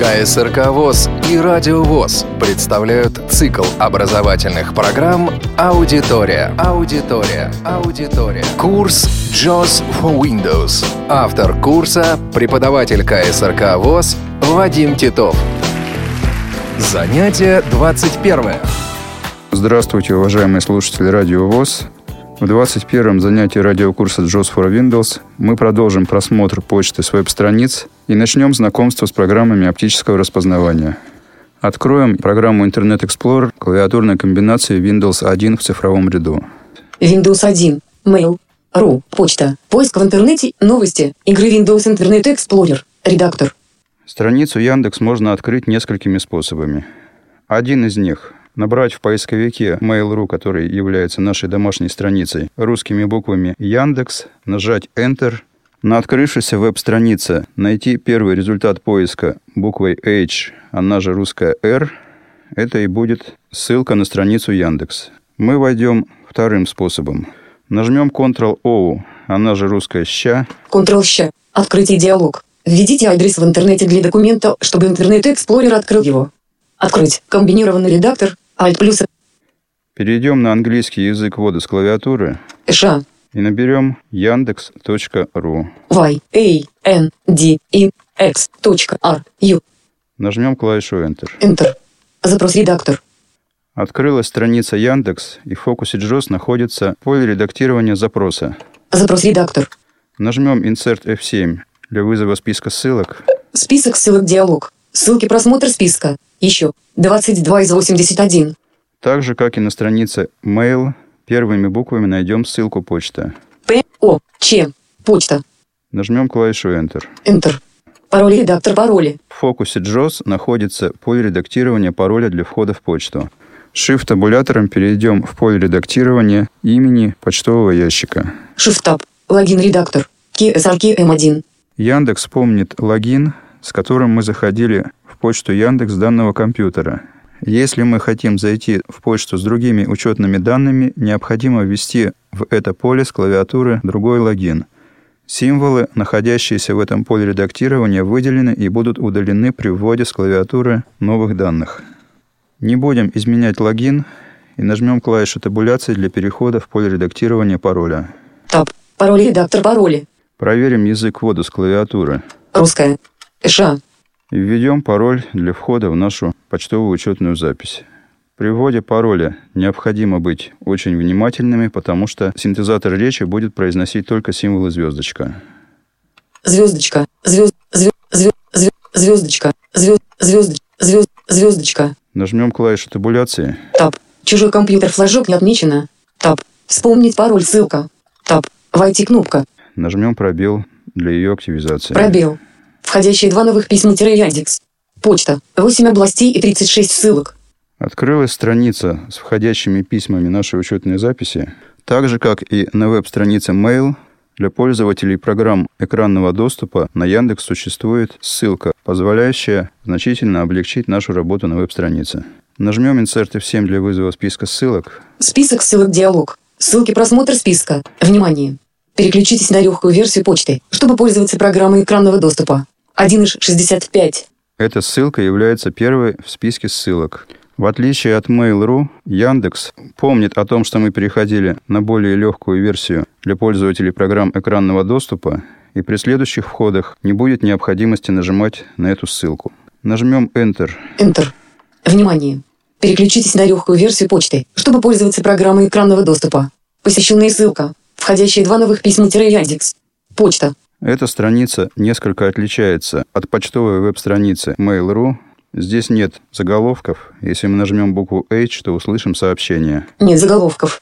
КСРК ВОЗ и Радио ВОЗ представляют цикл образовательных программ «Аудитория». Аудитория. Аудитория. Курс JOS for Windows. Автор курса – преподаватель КСРК ВОЗ Вадим Титов. Занятие 21. Здравствуйте, уважаемые слушатели Радио ВОЗ. В 21-м занятии радиокурса JOS for Windows мы продолжим просмотр почты с веб-страниц и начнем знакомство с программами оптического распознавания. Откроем программу Internet Explorer клавиатурной комбинации Windows 1 в цифровом ряду. Windows 1. Mail. Ру. Почта. Поиск в интернете. Новости. Игры Windows Internet Explorer. Редактор. Страницу Яндекс можно открыть несколькими способами. Один из них набрать в поисковике Mail.ru, который является нашей домашней страницей, русскими буквами Яндекс, нажать Enter. На открывшейся веб-странице найти первый результат поиска буквой H, она же русская R. Это и будет ссылка на страницу Яндекс. Мы войдем вторым способом. Нажмем Ctrl-O, она же русская «ща». Ctrl-ща. Открытие диалог. Введите адрес в интернете для документа, чтобы Интернет Explorer открыл его. Открыть. Комбинированный редактор. Alt плюс. Перейдем на английский язык ввода с клавиатуры Ша. И наберем yandex.ru. Y. A. N. D. E. X. R. U. Нажмем клавишу Enter. Enter. Запрос редактор. Открылась страница Яндекс, и в фокусе JOS находится поле редактирования запроса. Запрос редактор. Нажмем Insert F7 для вызова списка ссылок. Список ссылок диалог. Ссылки просмотр списка. Еще. 22 из 81. Так же, как и на странице Mail, первыми буквами найдем ссылку почта. П. О. Ч. Почта. Нажмем клавишу Enter. Enter. Пароль редактор пароли. В фокусе JOS находится поле редактирования пароля для входа в почту. Shift-табулятором перейдем в поле редактирования имени почтового ящика. Shift-таб. Логин редактор. KSRK M1. Яндекс помнит логин, с которым мы заходили в почту Яндекс данного компьютера. Если мы хотим зайти в почту с другими учетными данными, необходимо ввести в это поле с клавиатуры другой логин. Символы, находящиеся в этом поле редактирования, выделены и будут удалены при вводе с клавиатуры новых данных. Не будем изменять логин и нажмем клавишу табуляции для перехода в поле редактирования пароля. Таб. Пароль редактор пароли. Проверим язык ввода с клавиатуры. Русская. Ша. И введем пароль для входа в нашу почтовую учетную запись. При вводе пароля необходимо быть очень внимательными, потому что синтезатор речи будет произносить только символы звездочка. Звездочка. Звезд. Звезд. Звезд. Звезд. Звездочка. Звезд. Звезд. Звезд. Звездочка. Нажмем клавишу табуляции. Таб. Чужой компьютер флажок не отмечено. Таб. Вспомнить пароль ссылка. Таб. Войти кнопка. Нажмем пробел для ее активизации. Пробел. Входящие два новых письма Яндекс. Почта. 8 областей и 36 ссылок. Открылась страница с входящими письмами нашей учетной записи. Так же, как и на веб-странице Mail, для пользователей программ экранного доступа на Яндекс существует ссылка, позволяющая значительно облегчить нашу работу на веб-странице. Нажмем Insert F7 для вызова списка ссылок. Список ссылок диалог. Ссылки просмотр списка. Внимание! Переключитесь на легкую версию почты, чтобы пользоваться программой экранного доступа. 1 из 65. Эта ссылка является первой в списке ссылок. В отличие от Mail.ru, Яндекс помнит о том, что мы переходили на более легкую версию для пользователей программ экранного доступа, и при следующих входах не будет необходимости нажимать на эту ссылку. Нажмем Enter. Enter. Внимание! Переключитесь на легкую версию почты, чтобы пользоваться программой экранного доступа. Посещенная ссылка. Входящие два новых письма Яндекс. Почта. Эта страница несколько отличается от почтовой веб-страницы Mail.ru. Здесь нет заголовков. Если мы нажмем букву H, то услышим сообщение. Нет заголовков.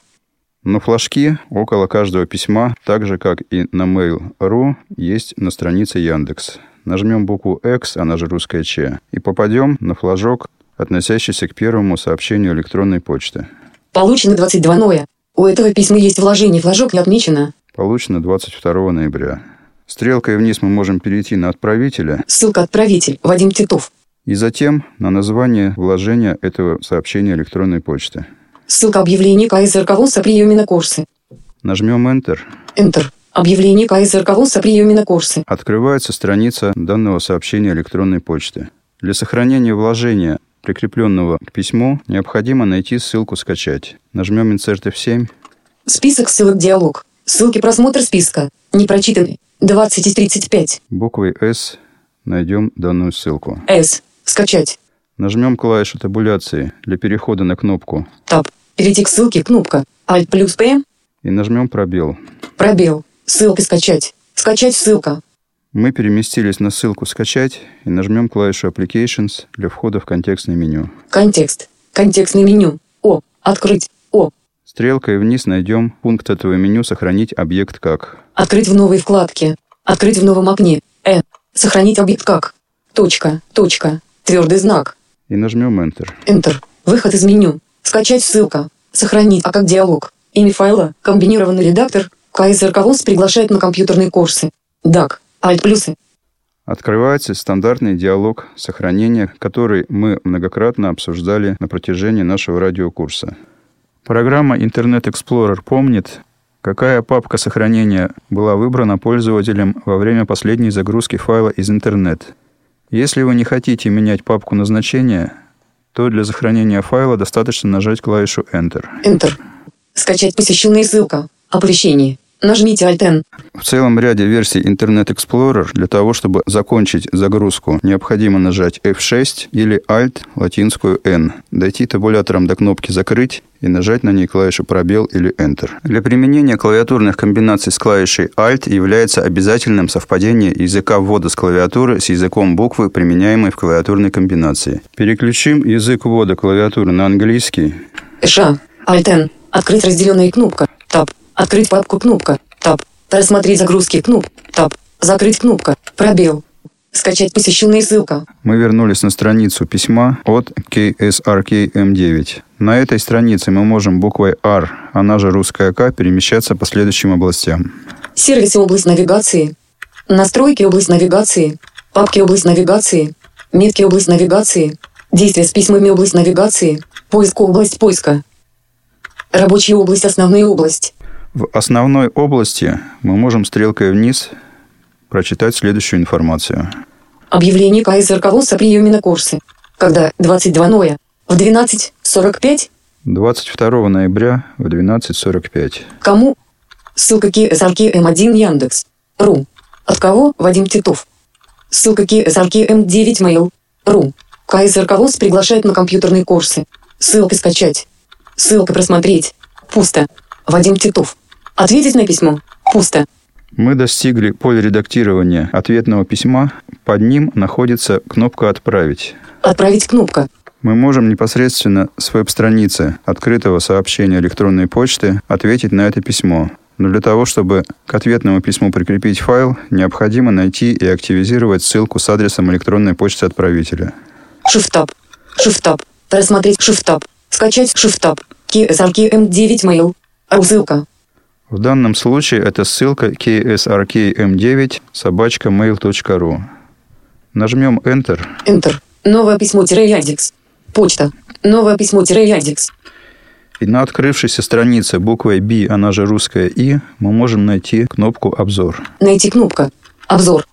Но флажки около каждого письма, так же как и на Mail.ru, есть на странице Яндекс. Нажмем букву X, она же русская Ч, и попадем на флажок, относящийся к первому сообщению электронной почты. Получено 22 ноя. У этого письма есть вложение, флажок не отмечено. Получено 22 ноября. Стрелкой вниз мы можем перейти на отправителя Ссылка отправитель. Вадим Титов. и затем на название вложения этого сообщения электронной почты. Ссылка объявление КСРК ВОЗ о приеме на курсы. Нажмем Enter. Enter. Объявление ВОЗ о приеме на курсы. Открывается страница данного сообщения электронной почты. Для сохранения вложения, прикрепленного к письму, необходимо найти ссылку «Скачать». Нажмем Insert F7. Список ссылок диалог. Ссылки просмотр списка. Не прочитаны. 20 из 35. Буквой S найдем данную ссылку. С. Скачать. Нажмем клавишу табуляции для перехода на кнопку Таб. Перейти к ссылке. Кнопка. Alt плюс P. и нажмем пробел. Пробел. Ссылка скачать. Скачать ссылка. Мы переместились на ссылку «Скачать» и нажмем клавишу Applications для входа в контекстное меню. Контекст. Контекстное меню. О. Открыть. О. Стрелкой вниз найдем пункт этого меню «Сохранить объект как». Открыть в новой вкладке. Открыть в новом окне. Э. Сохранить объект как. Точка. Точка. Твердый знак. И нажмем Enter. Enter. Выход из меню. Скачать ссылка. Сохранить, а как диалог. Имя файла. Комбинированный редактор. КСРК ВОЗ приглашает на компьютерные курсы. DAC. Alt плюсы. Открывается стандартный диалог сохранения, который мы многократно обсуждали на протяжении нашего радиокурса. Программа Internet Explorer помнит, какая папка сохранения была выбрана пользователем во время последней загрузки файла из интернет. Если вы не хотите менять папку назначения, то для сохранения файла достаточно нажать клавишу Enter. Enter. Скачать посещенная ссылка. Оповещение. Нажмите Alt N. В целом ряде версий Internet Explorer для того, чтобы закончить загрузку, необходимо нажать F6 или Alt латинскую N, дойти табулятором до кнопки «Закрыть» и нажать на ней клавишу «Пробел» или Enter. Для применения клавиатурных комбинаций с клавишей Alt является обязательным совпадение языка ввода с клавиатуры с языком буквы, применяемой в клавиатурной комбинации. Переключим язык ввода клавиатуры на английский. Ша. Alt N. Открыть разделенная кнопка. Таб. Открыть папку кнопка. Таб. Просмотреть загрузки кноп. Таб. Закрыть кнопка. Пробел. Скачать посещенная ссылка. Мы вернулись на страницу письма от KSRKM9. На этой странице мы можем буквой R, она же русская К, перемещаться по следующим областям. Сервисы область навигации. Настройки область навигации. Папки область навигации. Метки область навигации. Действия с письмами область навигации. Поиск область поиска. Рабочая область основная область. В основной области мы можем стрелкой вниз прочитать следующую информацию. Объявление КСРК ВОЗ о приеме на курсы. Когда 22 ноя в 12.45 22 ноября в 12.45. Кому? Ссылка KSRK М1 Яндекс. Ру. От кого? Вадим Титов. Ссылка KSRK М9 Mail. Ру. КСРК ВОЗ приглашает на компьютерные курсы. Ссылка скачать. Ссылка просмотреть. Пусто. Вадим Титов. Ответить на письмо. Пусто. Мы достигли поля редактирования ответного письма. Под ним находится кнопка «Отправить». Отправить кнопка. Мы можем непосредственно с веб-страницы открытого сообщения электронной почты ответить на это письмо. Но для того, чтобы к ответному письму прикрепить файл, необходимо найти и активизировать ссылку с адресом электронной почты отправителя. Шифтаб. Шифтаб. Просмотреть шифтаб. Скачать шифтаб. KSRK М9 Mail. А ссылка. В данном случае это ссылка ksrkm9 собачка mail.ru. Нажмем Enter, Enter. Новое письмо-яндекс. Почта. Новое письмо-яндекс. и на открывшейся странице буквой B, она же русская И, мы можем найти кнопку «Обзор». Найти кнопка. Обзор.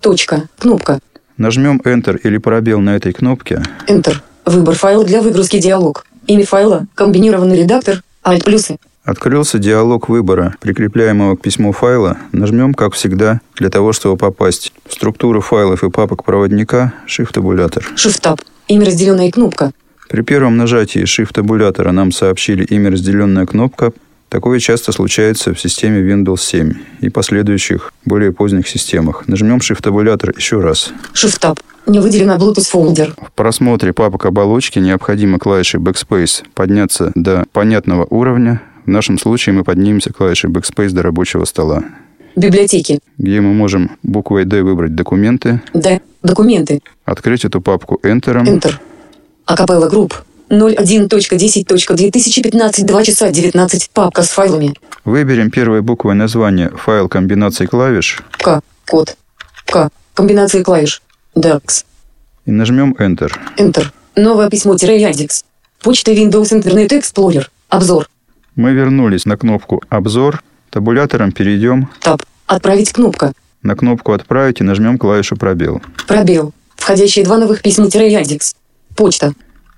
Точка. Кнопка. Нажмем Enter или пробел на этой кнопке, Enter. Выбор файла для выгрузки диалог. Имя файла. Комбинированный редактор. Alt плюсы. Открылся диалог выбора, прикрепляемого к письму файла. Нажмем, как всегда, для того, чтобы попасть в структуру файлов и папок проводника, Shift-табулятор. Shift-Tab. Имя разделенная кнопка. При первом нажатии Shift-табулятора нам сообщили имя разделенная кнопка. Такое часто случается в системе Windows 7 и последующих, более поздних системах. Нажмем Shift-табулятор еще раз. Shift-Tab. Не выделено Bluetooth фолдер. В просмотре папок оболочки необходимо клавишей Backspace подняться до понятного уровня. В нашем случае мы поднимемся клавишей Backspace до рабочего стола, Библиотеки. где мы можем буквой D выбрать документы, D. Документы. открыть эту папку Enter, Enter. Акапелла групп. 01.10.2015 2 часа 19. Папка с файлами. выберем первой буквой название файл комбинаций клавиш К. Код. К. Комбинации клавиш. DAX. и нажмем Enter. Enter. Новое письмо-яндекс. Почта Windows Internet Explorer. Обзор. Мы вернулись на кнопку «Обзор». Табулятором перейдем Таб. Отправить кнопка. на кнопку «Отправить» и нажмем клавишу «Пробел». Пробел. Входящие два новых письма-яндекс. Почта.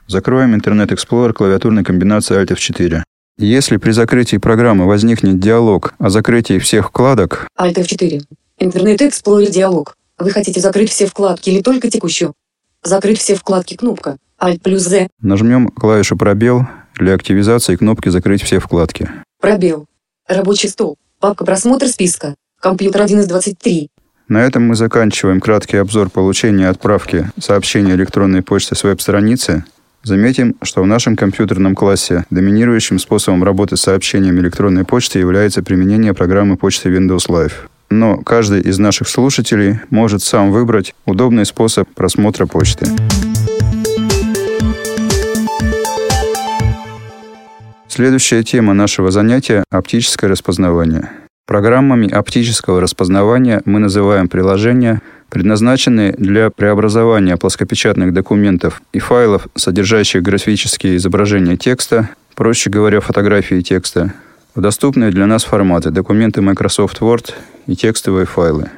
Закроем Internet Explorer клавиатурной комбинацией Alt F4. Если при закрытии программы возникнет диалог о закрытии всех вкладок, Alt F4. Интернет Explorer диалог. Вы хотите закрыть все вкладки или только текущую? Закрыть все вкладки кнопка. Alt плюс Z. нажмем клавишу «Пробел» для активизации кнопки «Закрыть все вкладки». Пробел. Рабочий стол. Папка просмотр списка. Компьютер 1 из 23. На этом мы заканчиваем краткий обзор получения и отправки сообщений электронной почты с веб-страницы. Заметим, что в нашем компьютерном классе доминирующим способом работы с сообщением электронной почты является применение программы почты Windows Live. Но каждый из наших слушателей может сам выбрать удобный способ просмотра почты. Следующая тема нашего занятия – оптическое распознавание. Программами оптического распознавания мы называем приложения, предназначенные для преобразования плоскопечатных документов и файлов, содержащих графические изображения текста, проще говоря, фотографии текста, в доступные для нас форматы документы Microsoft Word и текстовые файлы.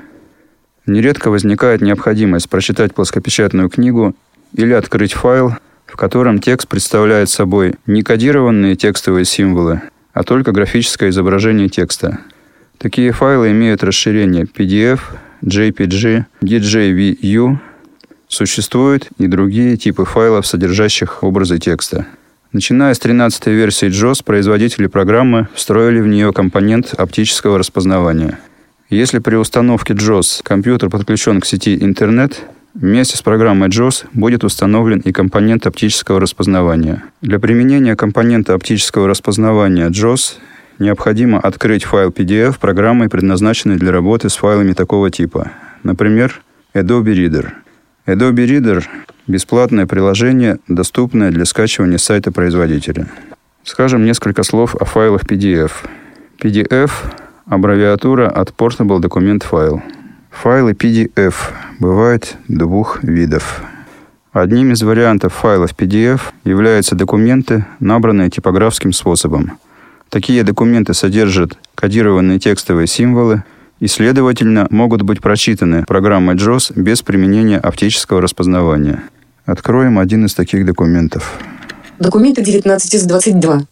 Нередко возникает необходимость прочитать плоскопечатную книгу или открыть файл, в котором текст представляет собой не кодированные текстовые символы, а только графическое изображение текста. Такие файлы имеют расширение PDF, JPG, DJVU. Существуют и другие типы файлов, содержащих образы текста. Начиная с 13 версии JOS, производители программы встроили в нее компонент оптического распознавания. Если при установке JOS компьютер подключен к сети интернет, Вместе с программой JOS будет установлен и компонент оптического распознавания. Для применения компонента оптического распознавания JOS необходимо открыть файл PDF программой, предназначенной для работы с файлами такого типа. Например, Adobe Reader. Adobe Reader – бесплатное приложение, доступное для скачивания с сайта производителя. Скажем несколько слов о файлах PDF. PDF – аббревиатура от Portable Document File – Файлы PDF бывают двух видов. Одним из вариантов файлов PDF являются документы, набранные типографским способом. Такие документы содержат кодированные текстовые символы и, следовательно, могут быть прочитаны программой JOS без применения оптического распознавания. Откроем один из таких документов. Документы 19 из 22.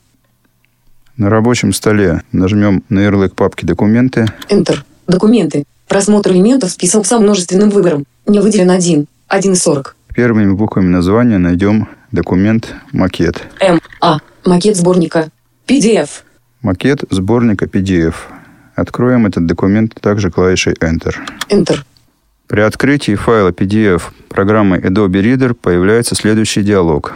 На рабочем столе нажмем на ярлык папки «Документы». Enter. Документы. Просмотр элементов список со множественным выбором. Не выделен один. 1 из 40. Первыми буквами названия найдем документ «Макет». М. А. Макет сборника. PDF. Макет сборника PDF. Откроем этот документ также клавишей Enter. Enter. При открытии файла PDF программы Adobe Reader появляется следующий диалог.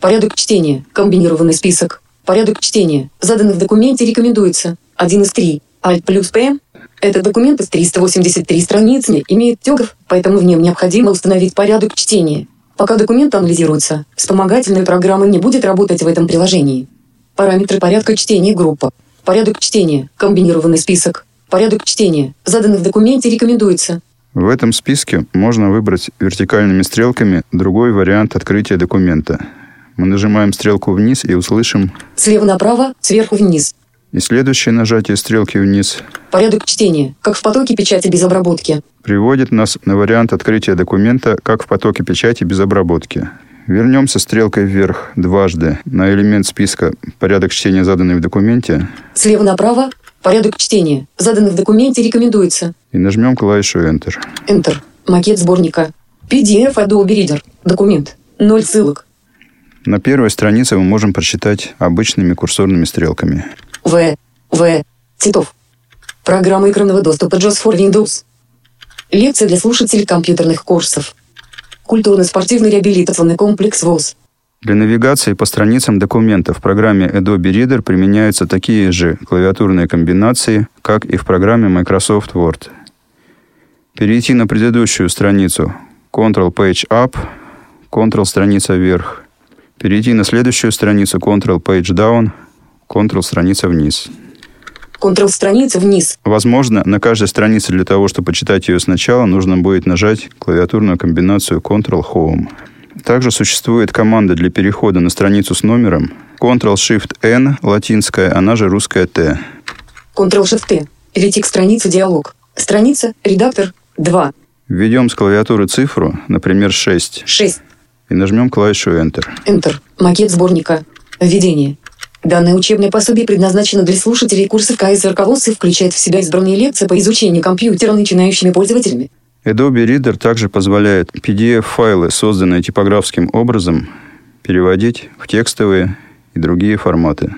Порядок чтения. Комбинированный список. Порядок чтения. Заданный в документе рекомендуется. 1 из 3. Alt плюс P. Этот документ из 383 страницы имеет тегов, поэтому в нем необходимо установить порядок чтения. Пока документ анализируется, вспомогательная программа не будет работать в этом приложении. Параметры порядка чтения группа. Порядок чтения. Комбинированный список. Порядок чтения. Заданный в документе рекомендуется. В этом списке можно выбрать вертикальными стрелками другой вариант открытия документа. Мы нажимаем стрелку вниз и услышим Слева направо, сверху вниз. И следующее нажатие стрелки вниз Порядок чтения. Как в потоке печати без обработки. приводит нас на вариант открытия документа как в потоке печати без обработки. Вернемся стрелкой вверх дважды на элемент списка «Порядок чтения, заданный в документе» Слева направо, порядок чтения. Заданный в документе рекомендуется. и нажмем клавишу Enter. Enter. Макет сборника. PDF Adobe Reader. Документ. Ноль ссылок. На первой странице мы можем прочитать обычными курсорными стрелками. В. В. Титов. Программа экранного доступа JOS for Windows. Лекция для слушателей компьютерных курсов. Культурно-спортивный реабилитационный комплекс ВОЗ. Для навигации по страницам документа в программе Adobe Reader применяются такие же клавиатурные комбинации, как и в программе Microsoft Word. Перейти на предыдущую страницу Ctrl Page Up, Ctrl страница вверх. Перейти на следующую страницу Ctrl Page Down, Ctrl страница вниз. Ctrl-страница вниз. Возможно, на каждой странице для того, чтобы почитать ее сначала, нужно будет нажать клавиатурную комбинацию Ctrl Home. Также существует команда для перехода на страницу с номером Ctrl-Shift-N, латинская, она же русская Т. Ctrl-Shift-T. Перейти к странице диалог. Страница, редактор, 2. Введем с клавиатуры цифру, например, 6, 6. и нажмем клавишу Enter. Enter. Макет сборника. Введение. Данное учебное пособие предназначено для слушателей курсов КСРК ВОЗ и включает в себя избранные лекции по изучению компьютера начинающими пользователями. Adobe Reader также позволяет PDF-файлы, созданные типографским образом, переводить в текстовые и другие форматы.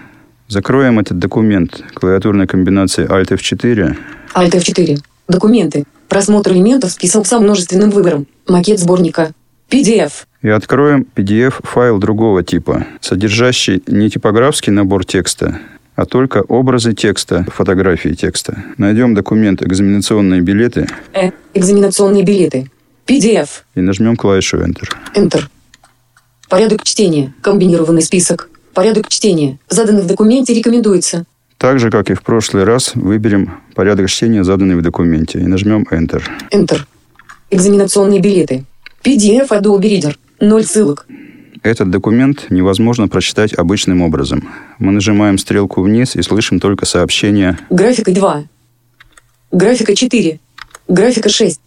Закроем этот документ клавиатурной комбинацией Alt F4 Alt F4. Документы. Просмотр элементов список со множественным выбором. Макет сборника. PDF. и откроем PDF-файл другого типа, содержащий не типографский набор текста, а только образы текста, фотографии текста. Найдем документ «Экзаменационные билеты» Э. Экзаменационные билеты. PDF. и нажмем клавишу Enter. Enter. Порядок чтения. Комбинированный список. Порядок чтения. Заданный в документе рекомендуется. Так же, как и в прошлый раз, выберем порядок чтения, заданный в документе, и нажмем Enter. Enter. Экзаменационные билеты. PDF Adobe Reader. Ноль ссылок. Этот документ невозможно прочитать обычным образом. Мы нажимаем стрелку вниз и слышим только сообщение Графика 2. Графика 4. Графика 6.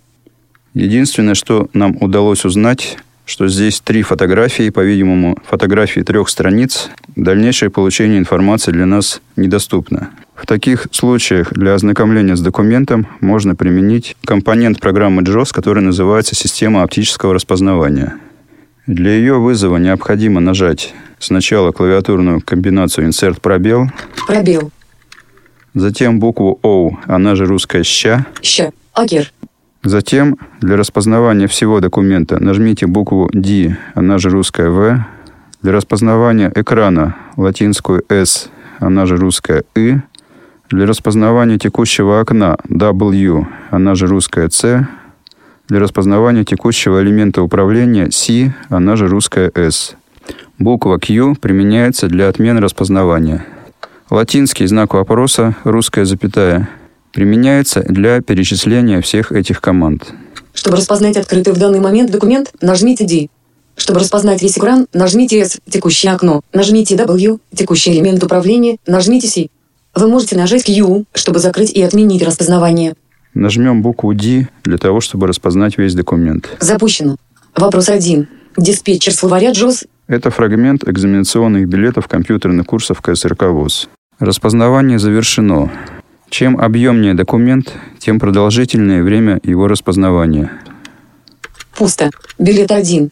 Единственное, что нам удалось узнать, что здесь три фотографии, по-видимому, фотографии трех страниц. Дальнейшее получение информации для нас недоступно. В таких случаях для ознакомления с документом можно применить компонент программы JAWS, который называется «Система оптического распознавания». Для ее вызова необходимо нажать сначала клавиатурную комбинацию «Insert пробел», Пробел. затем букву «O», она же русская «ща», Ща. Акер. Затем для распознавания всего документа нажмите букву D, она же русская В. Для распознавания экрана латинскую S, она же русская И. Для распознавания текущего окна W, она же русская C. Для распознавания текущего элемента управления C, она же русская S. Буква Q применяется для отмены распознавания. Латинский знак вопроса, русская запятая, применяется для перечисления всех этих команд. Чтобы распознать открытый в данный момент документ, нажмите D. Чтобы распознать весь экран, нажмите S, текущее окно. Нажмите W, текущий элемент управления, нажмите C. Вы можете нажать Q, чтобы закрыть и отменить распознавание. Нажмем букву D для того, чтобы распознать весь документ. Запущено. Вопрос 1. Диспетчер словаря JOS. Это фрагмент экзаменационных билетов компьютерных курсов КСРК ВУЗ. Распознавание завершено. Чем объемнее документ, тем продолжительнее время его распознавания. Пусто. Билет 1.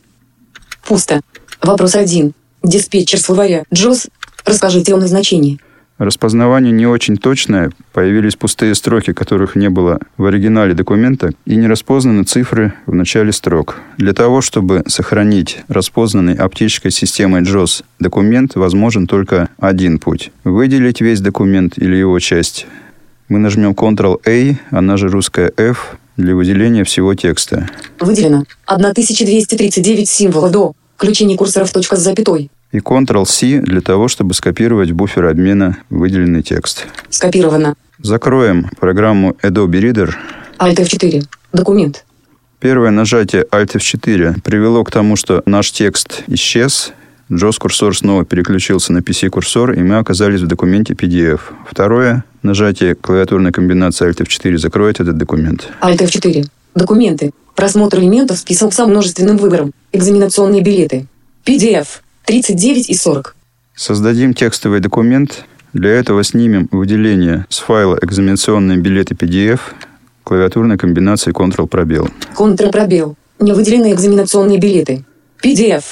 Пусто. Вопрос 1. Диспетчер словаря JOS. Расскажите о назначении. Распознавание не очень точное, появились пустые строки, которых не было в оригинале документа, и не распознаны цифры в начале строк. Для того, чтобы сохранить распознанный оптической системой JOS документ, возможен только один путь. Выделить весь документ или его часть. Мы нажмем Ctrl-A, она же русская F, для выделения всего текста. Выделено 1239 символов до включения курсоров точка с запятой. И Ctrl-C для того, чтобы скопировать в буфер обмена выделенный текст. Скопировано. Закроем программу Adobe Reader. Alt F4. Документ. Первое нажатие Alt F4 привело к тому, что наш текст исчез. JOS-курсор снова переключился на PC-курсор, и мы оказались в документе PDF. Второе нажатие клавиатурной комбинации Alt F4 закроет этот документ. Alt F4. Документы. Просмотр элементов список со множественным выбором. Экзаменационные билеты. PDF. 39 и 40. Создадим текстовый документ. Для этого снимем выделение с файла экзаменационные билеты PDF клавиатурной комбинацией Ctrl-пробел. Контрпробел. Не выделены экзаменационные билеты. PDF.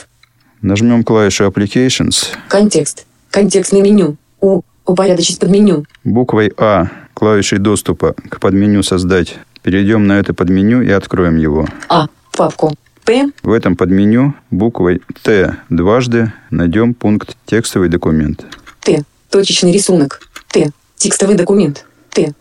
Нажмем клавишу Applications. Контекст. Контекстное меню. У. Упорядочить подменю. Буквой А клавишей доступа к подменю «Создать». Перейдем на это подменю и откроем его. А. Папку. П. В этом подменю буквой Т дважды найдем пункт «Текстовый документ». Т. Точечный рисунок. Т. Текстовый документ. Т.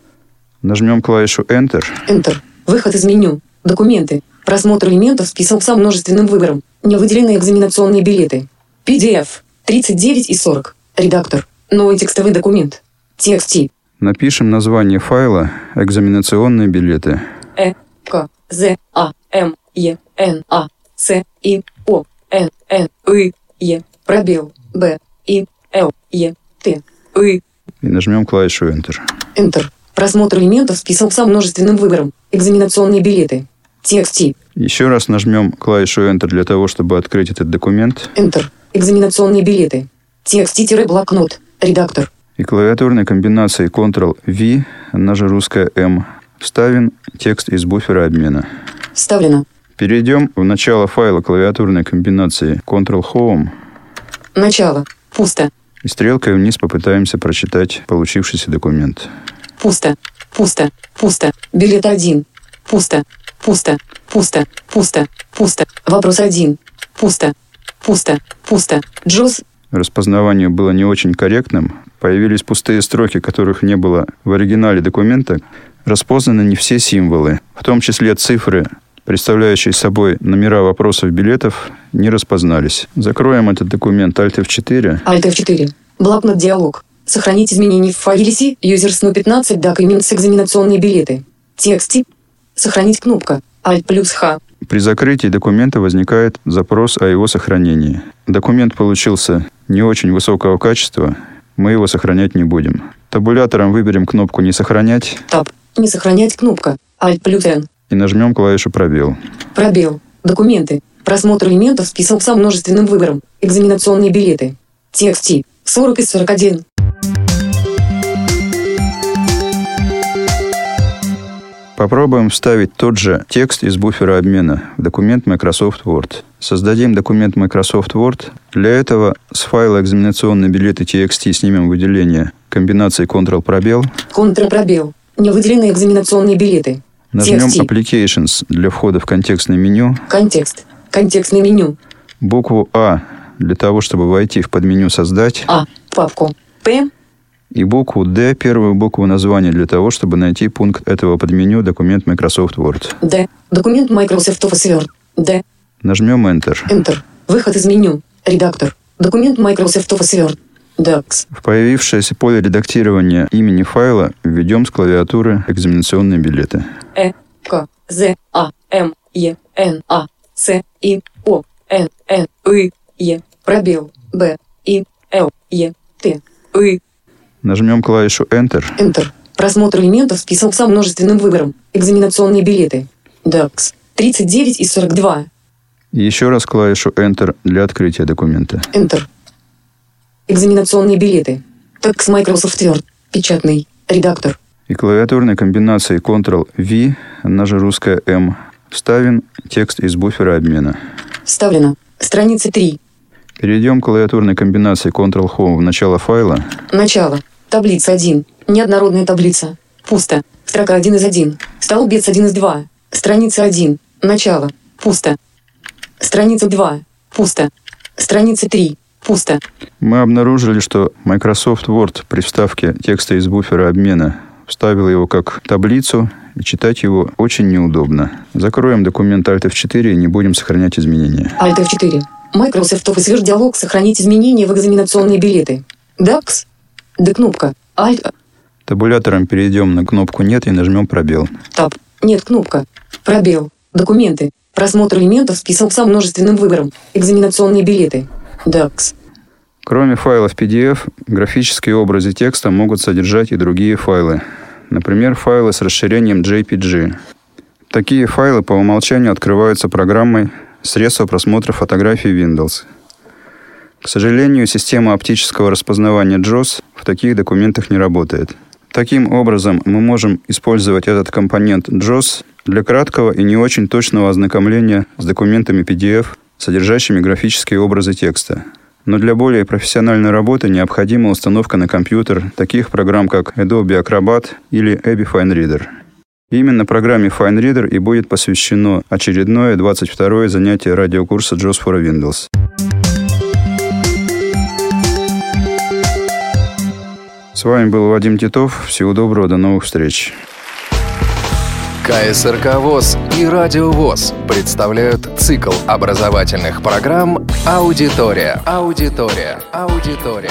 Нажмем клавишу Enter. Enter. Выход из меню. Документы. Просмотр элементов список со множественным выбором. Не выделены экзаменационные билеты. PDF. 39 и 40. Редактор. Новый текстовой документ. Текст тип. Напишем название файла «Экзаменационные билеты». Э. К. З. А. М. Е. Н. А. С. И. О. Н. Н. И. Е. Пробел. Б. И. Л. Е. Т. И. И нажмем клавишу Enter. Enter. Просмотр элементов список со множественным выбором. Экзаменационные билеты. TXT. Еще раз нажмем клавишу Enter для того, чтобы открыть этот документ. Enter. Экзаменационные билеты. TXT-блокнот. Редактор. И клавиатурной комбинацией Ctrl-V, она же русская M, вставен текст из буфера обмена. Вставлено. Перейдем в начало файла клавиатурной комбинации Ctrl-Home Начало. Пусто. и стрелкой вниз попытаемся прочитать получившийся документ. Пусто. Пусто. Пусто. Билет один. Пусто. Пусто. Пусто. Пусто. Пусто. Вопрос один. Пусто. Пусто. Пусто. Джоз. Распознавание было не очень корректным. Появились пустые строки, которых не было в оригинале документа. Распознаны не все символы, в том числе цифры, представляющие собой номера вопросов билетов, не распознались. Закроем этот документ Alt F4 Alt F4. Блокнот диалог. Сохранить изменения в файле C. Users 15 Documents экзаменационные билеты. TXT. Сохранить кнопка. Alt плюс H. При закрытии документа возникает запрос о его сохранении. Документ получился не очень высокого качества, мы его сохранять не будем. Табулятором выберем кнопку «Не сохранять» Таб. Не сохранять кнопка. Alt плюс N. и нажмем клавишу «Пробел». Пробел. Документы. Просмотр элементов список со множественным выбором. Экзаменационные билеты. TXT. 40 из 41. Попробуем вставить тот же текст из буфера обмена в документ Microsoft Word. Создадим документ Microsoft Word. Для этого с файла экзаменационные билеты TXT снимем выделение комбинации Ctrl-пробел. Контрпробел. Не выделены экзаменационные билеты. Нажмем TXT. Applications для входа в контекстное меню. Контекст. Контекстное меню. Букву А для того, чтобы войти в подменю «Создать». А. Папку. П. И букву D, первую букву названия для того, чтобы найти пункт этого подменю документ Microsoft Word. Д. Документ Microsoft Office Word. Д. Нажмем Enter. Enter. Выход из меню. Редактор. Документ Microsoft Office Word. DOCS. В появившееся поле редактирования имени файла введем с клавиатуры экзаменационные билеты. Э. К. З. А. М. Е. Н. А. С. И. О. Н. Н. И. Е. Пробел. Б. И. Л. Е. Т. И. Нажмем клавишу Enter. Enter. Просмотр элементов список со множественным выбором. Экзаменационные билеты. DOCS. 39 из 42. И еще раз клавишу Enter для открытия документа. Enter. Экзаменационные билеты. Текст Microsoft Word. Печатный. Редактор. И клавиатурной комбинацией Ctrl-V, она же русская M, вставен текст из буфера обмена. Вставлено. Страница 3. Перейдем к клавиатурной комбинации Ctrl-Home в начало файла. Начало. Таблица 1. Неоднородная таблица. Пусто. Строка 1 из 1. Столбец 1 из 2. Страница 1. Начало. Пусто. Страница 2. Пусто. Страница 3. Пусто. Мы обнаружили, что Microsoft Word при вставке текста из буфера обмена вставил его как таблицу, и читать его очень неудобно. Закроем документ Alt F4 и не будем сохранять изменения. Alt F4. Microsoft Office Word диалог «Сохранить изменения в экзаменационные билеты». DOCS. Д кнопка. Alt. Табулятором перейдем на кнопку «Нет» и нажмем «Пробел». Таб. Нет кнопка. Пробел. Документы. Просмотр элементов список со множественным выбором. Экзаменационные билеты. DOCS. Кроме файлов PDF, графические образы текста могут содержать и другие файлы. Например, файлы с расширением JPG. Такие файлы по умолчанию открываются программой средства просмотра фотографий Windows. К сожалению, система оптического распознавания JAWS в таких документах не работает. Таким образом, мы можем использовать этот компонент JAWS для краткого и не очень точного ознакомления с документами PDF, содержащими графические образы текста. Но для более профессиональной работы необходима установка на компьютер таких программ, как Adobe Acrobat или Abby Fine Reader. Именно программе Fine Reader и будет посвящено очередное 22-е занятие радиокурса JAWS for Windows. С вами был Вадим Титов. Всего доброго, до новых встреч. КСРК ВОЗ и Радио ВОЗ представляют цикл образовательных программ «Аудитория». Аудитория. Аудитория.